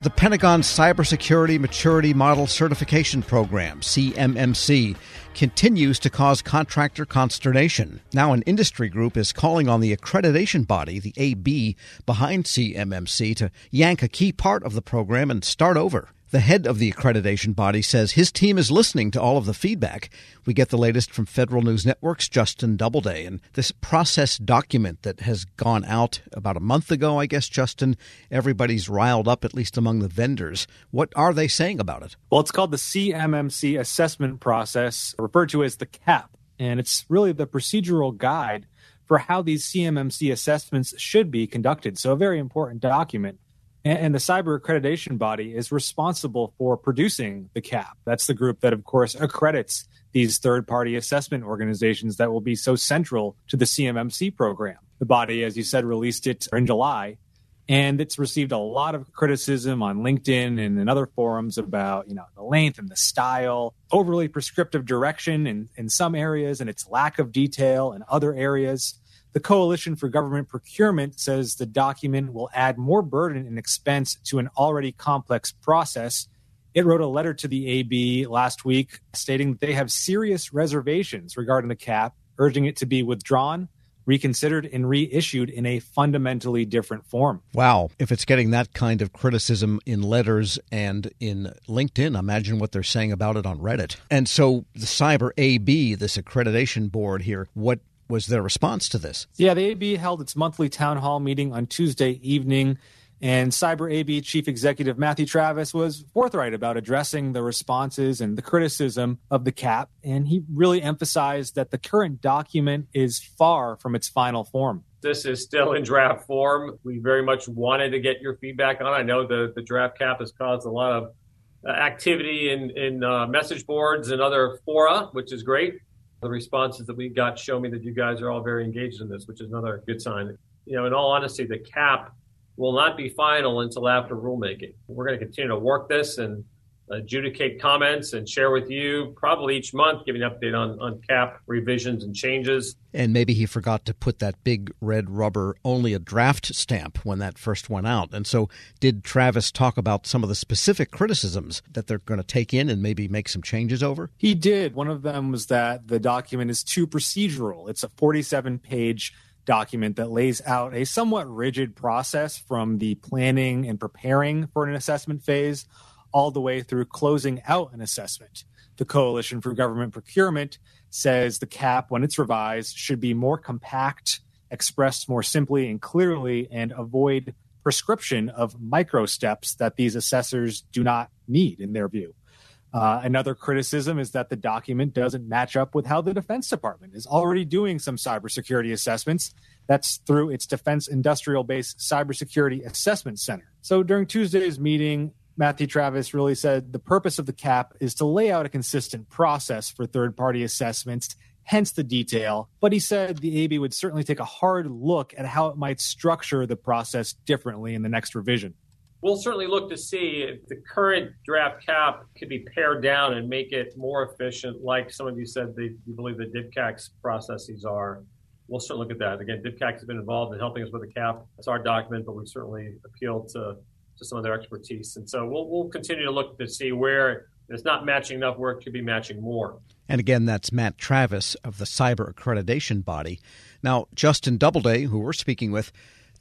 The Pentagon Cybersecurity Maturity Model Certification Program, CMMC, continues to cause contractor consternation. Now, an industry group is calling on the accreditation body, the AB, behind CMMC to yank a key part of the program and start over. The head of the accreditation body says his team is listening to all of the feedback. We get the latest from Federal News Network's Justin Doubleday. And this process document that has gone out about a month ago, I guess, Justin, everybody's riled up, at least among the vendors. What are they saying about it? Well, it's called the CMMC assessment process, referred to as the CAP. And it's really the procedural guide for how these CMMC assessments should be conducted. So, a very important document. And the cyber accreditation body is responsible for producing the CAP. That's the group that, of course, accredits these third party assessment organizations that will be so central to the CMMC program. The body, as you said, released it in July. And it's received a lot of criticism on LinkedIn and in other forums about, you know, the length and the style, overly prescriptive direction in, in some areas, and its lack of detail in other areas. The Coalition for Government Procurement says the document will add more burden and expense to an already complex process. It wrote a letter to the AB last week stating that they have serious reservations regarding the cap, urging it to be withdrawn, reconsidered, and reissued in a fundamentally different form. Wow. If it's getting that kind of criticism in letters and in LinkedIn, imagine what they're saying about it on Reddit. And so the Cyber AB, this accreditation board here, what was their response to this? Yeah, the AB held its monthly town hall meeting on Tuesday evening, and Cyber AB Chief Executive Matthew Travis was forthright about addressing the responses and the criticism of the CAP, and he really emphasized that the current document is far from its final form. This is still in draft form. We very much wanted to get your feedback on. I know the, the draft cap has caused a lot of uh, activity in, in uh, message boards and other fora, which is great the responses that we got show me that you guys are all very engaged in this, which is another good sign. You know, in all honesty, the cap will not be final until after rulemaking. We're going to continue to work this and adjudicate comments and share with you probably each month, giving an update on, on cap revisions and changes. And maybe he forgot to put that big red rubber only a draft stamp when that first went out. And so, did Travis talk about some of the specific criticisms that they're going to take in and maybe make some changes over? He did. One of them was that the document is too procedural. It's a 47 page document that lays out a somewhat rigid process from the planning and preparing for an assessment phase all the way through closing out an assessment. The Coalition for Government Procurement says the cap, when it's revised, should be more compact, expressed more simply and clearly, and avoid prescription of micro steps that these assessors do not need, in their view. Uh, another criticism is that the document doesn't match up with how the Defense Department is already doing some cybersecurity assessments. That's through its Defense Industrial Base Cybersecurity Assessment Center. So during Tuesday's meeting, Matthew Travis really said the purpose of the cap is to lay out a consistent process for third party assessments, hence the detail. But he said the AB would certainly take a hard look at how it might structure the process differently in the next revision. We'll certainly look to see if the current draft cap could be pared down and make it more efficient, like some of you said they, you believe the DIBCAC's processes are. We'll certainly look at that. Again, DIBCAC has been involved in helping us with the cap. It's our document, but we certainly appeal to to some of their expertise. And so we'll, we'll continue to look to see where it's not matching enough work to be matching more. And again, that's Matt Travis of the Cyber Accreditation Body. Now, Justin Doubleday, who we're speaking with,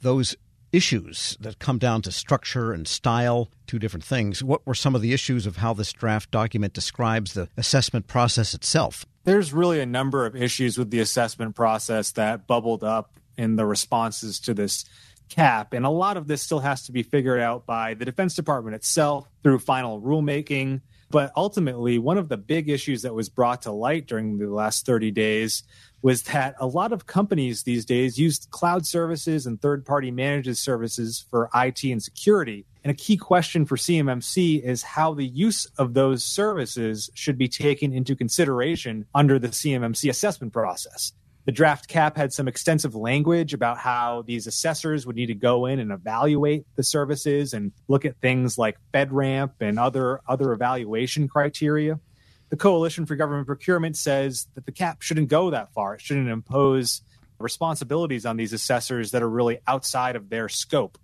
those issues that come down to structure and style, two different things. What were some of the issues of how this draft document describes the assessment process itself? There's really a number of issues with the assessment process that bubbled up in the responses to this cap. And a lot of this still has to be figured out by the Defense Department itself through final rulemaking. But ultimately, one of the big issues that was brought to light during the last 30 days was that a lot of companies these days use cloud services and third party managed services for IT and security. And a key question for CMMC is how the use of those services should be taken into consideration under the CMMC assessment process. The draft cap had some extensive language about how these assessors would need to go in and evaluate the services and look at things like FedRAMP and other other evaluation criteria. The Coalition for Government Procurement says that the cap shouldn't go that far. It shouldn't impose responsibilities on these assessors that are really outside of their scope.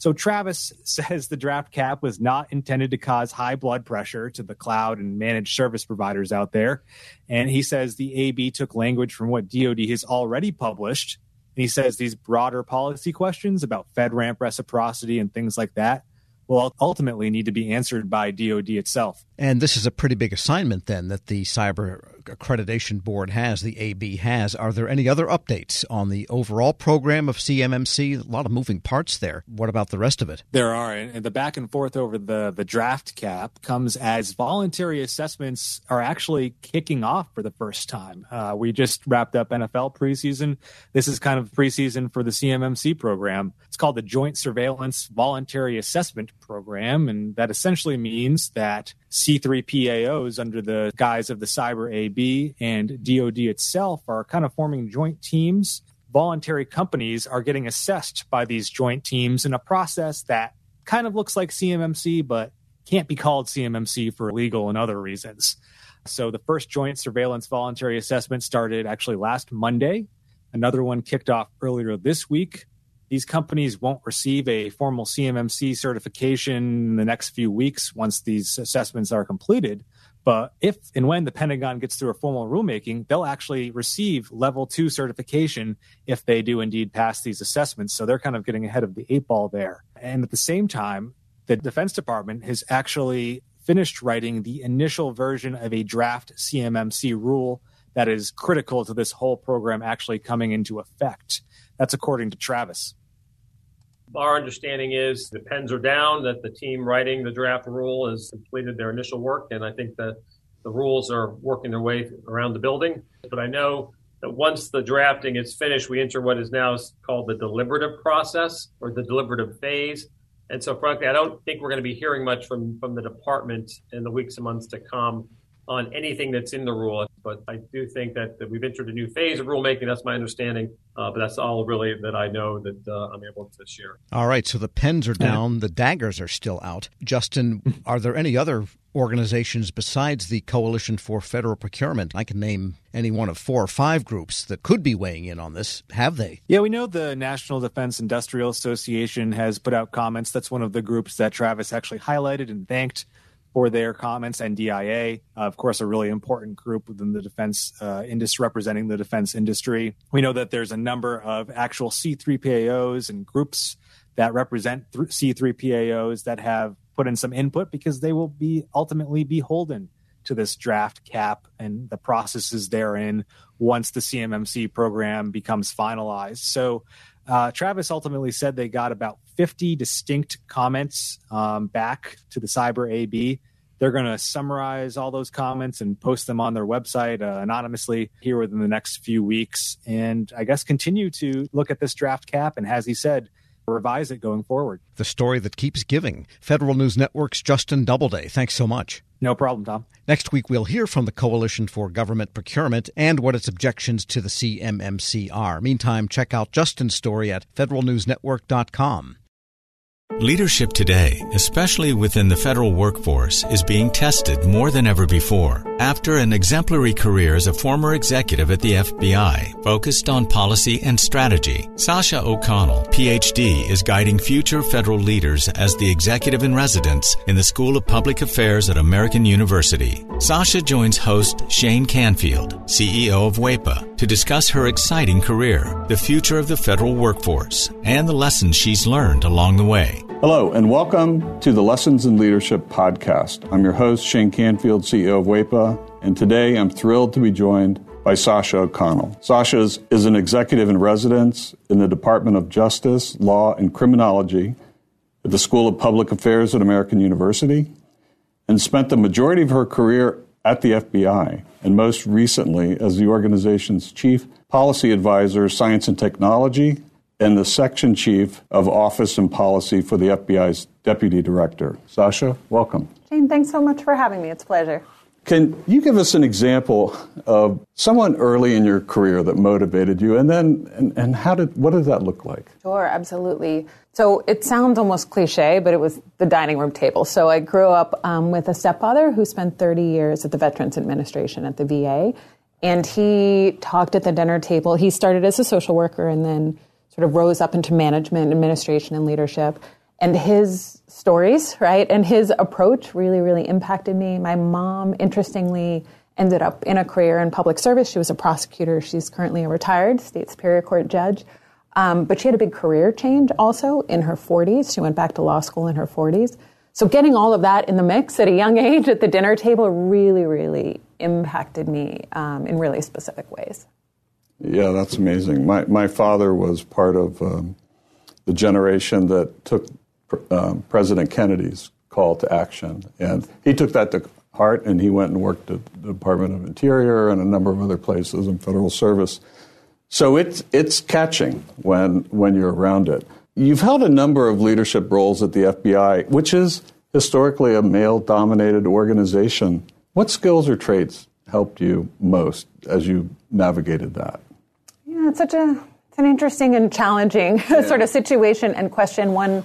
So Travis says the draft cap was not intended to cause high blood pressure to the cloud and managed service providers out there. And he says the AB took language from what DoD has already published. And he says these broader policy questions about FedRAMP reciprocity and things like that will ultimately need to be answered by DoD itself. And this is a pretty big assignment then that the Cyber Accreditation Board has, the AB has. Are there any other updates on the overall program of CMMC? A lot of moving parts there. What about the rest of it? There are. And the back and forth over the, the draft cap comes as voluntary assessments are actually kicking off for the first time. Uh, we just wrapped up NFL preseason. This is kind of preseason for the CMMC program. It's called the Joint Surveillance Voluntary Assessment Program. And that essentially means that C3PAOs under the guise of the Cyber AB and DoD itself are kind of forming joint teams. Voluntary companies are getting assessed by these joint teams in a process that kind of looks like CMMC, but can't be called CMMC for legal and other reasons. So the first joint surveillance voluntary assessment started actually last Monday. Another one kicked off earlier this week. These companies won't receive a formal CMMC certification in the next few weeks once these assessments are completed. But if and when the Pentagon gets through a formal rulemaking, they'll actually receive level two certification if they do indeed pass these assessments. So they're kind of getting ahead of the eight ball there. And at the same time, the Defense Department has actually finished writing the initial version of a draft CMMC rule that is critical to this whole program actually coming into effect. That's according to Travis our understanding is the pens are down, that the team writing the draft rule has completed their initial work, and I think that the rules are working their way around the building. But I know that once the drafting is finished, we enter what is now called the deliberative process or the deliberative phase. And so, frankly, I don't think we're going to be hearing much from, from the department in the weeks and months to come on anything that's in the rule. But I do think that, that we've entered a new phase of rulemaking. That's my understanding. Uh, but that's all really that I know that uh, I'm able to share. All right. So the pens are down, the daggers are still out. Justin, are there any other organizations besides the Coalition for Federal Procurement? I can name any one of four or five groups that could be weighing in on this. Have they? Yeah, we know the National Defense Industrial Association has put out comments. That's one of the groups that Travis actually highlighted and thanked for their comments. NDIA, uh, of course, a really important group within the defense uh, industry, representing the defense industry. We know that there's a number of actual C3PAOs and groups that represent th- C3PAOs that have put in some input because they will be ultimately beholden to this draft cap and the processes therein once the CMMC program becomes finalized. So uh, Travis ultimately said they got about 50 distinct comments um, back to the Cyber AB. They're going to summarize all those comments and post them on their website uh, anonymously here within the next few weeks. And I guess continue to look at this draft cap. And as he said, revise it going forward. The story that keeps giving. Federal News Network's Justin Doubleday. Thanks so much. No problem, Tom. Next week, we'll hear from the Coalition for Government Procurement and what its objections to the CMMC are. Meantime, check out Justin's story at federalnewsnetwork.com. Leadership today, especially within the federal workforce, is being tested more than ever before. After an exemplary career as a former executive at the FBI, focused on policy and strategy, Sasha O'Connell, PhD, is guiding future federal leaders as the executive in residence in the School of Public Affairs at American University. Sasha joins host Shane Canfield, CEO of WEPA, to discuss her exciting career, the future of the federal workforce, and the lessons she's learned along the way. Hello, and welcome to the Lessons in Leadership podcast. I'm your host, Shane Canfield, CEO of WEPA, and today I'm thrilled to be joined by Sasha O'Connell. Sasha is, is an executive in residence in the Department of Justice, Law, and Criminology at the School of Public Affairs at American University and spent the majority of her career at the FBI, and most recently as the organization's chief policy advisor, science and technology, and the section chief of office and policy for the FBI's deputy director. Sasha, welcome. Shane, thanks so much for having me. It's a pleasure. Can you give us an example of someone early in your career that motivated you, and then and, and how did what did that look like? Sure, absolutely. So it sounds almost cliche, but it was the dining room table. So I grew up um, with a stepfather who spent 30 years at the Veterans Administration at the VA, and he talked at the dinner table. He started as a social worker and then sort of rose up into management, administration, and leadership. And his stories, right, and his approach really, really impacted me. My mom, interestingly, ended up in a career in public service. She was a prosecutor. She's currently a retired state superior court judge. Um, but she had a big career change also in her 40s. She went back to law school in her 40s. So getting all of that in the mix at a young age at the dinner table really, really impacted me um, in really specific ways. Yeah, that's amazing. My my father was part of um, the generation that took um, President Kennedy's call to action, and he took that to heart, and he went and worked at the Department of Interior and a number of other places in federal service. So it's it's catching when when you're around it. You've held a number of leadership roles at the FBI, which is historically a male-dominated organization. What skills or traits helped you most as you navigated that? Yeah, it's such a it's an interesting and challenging yeah. sort of situation and question. One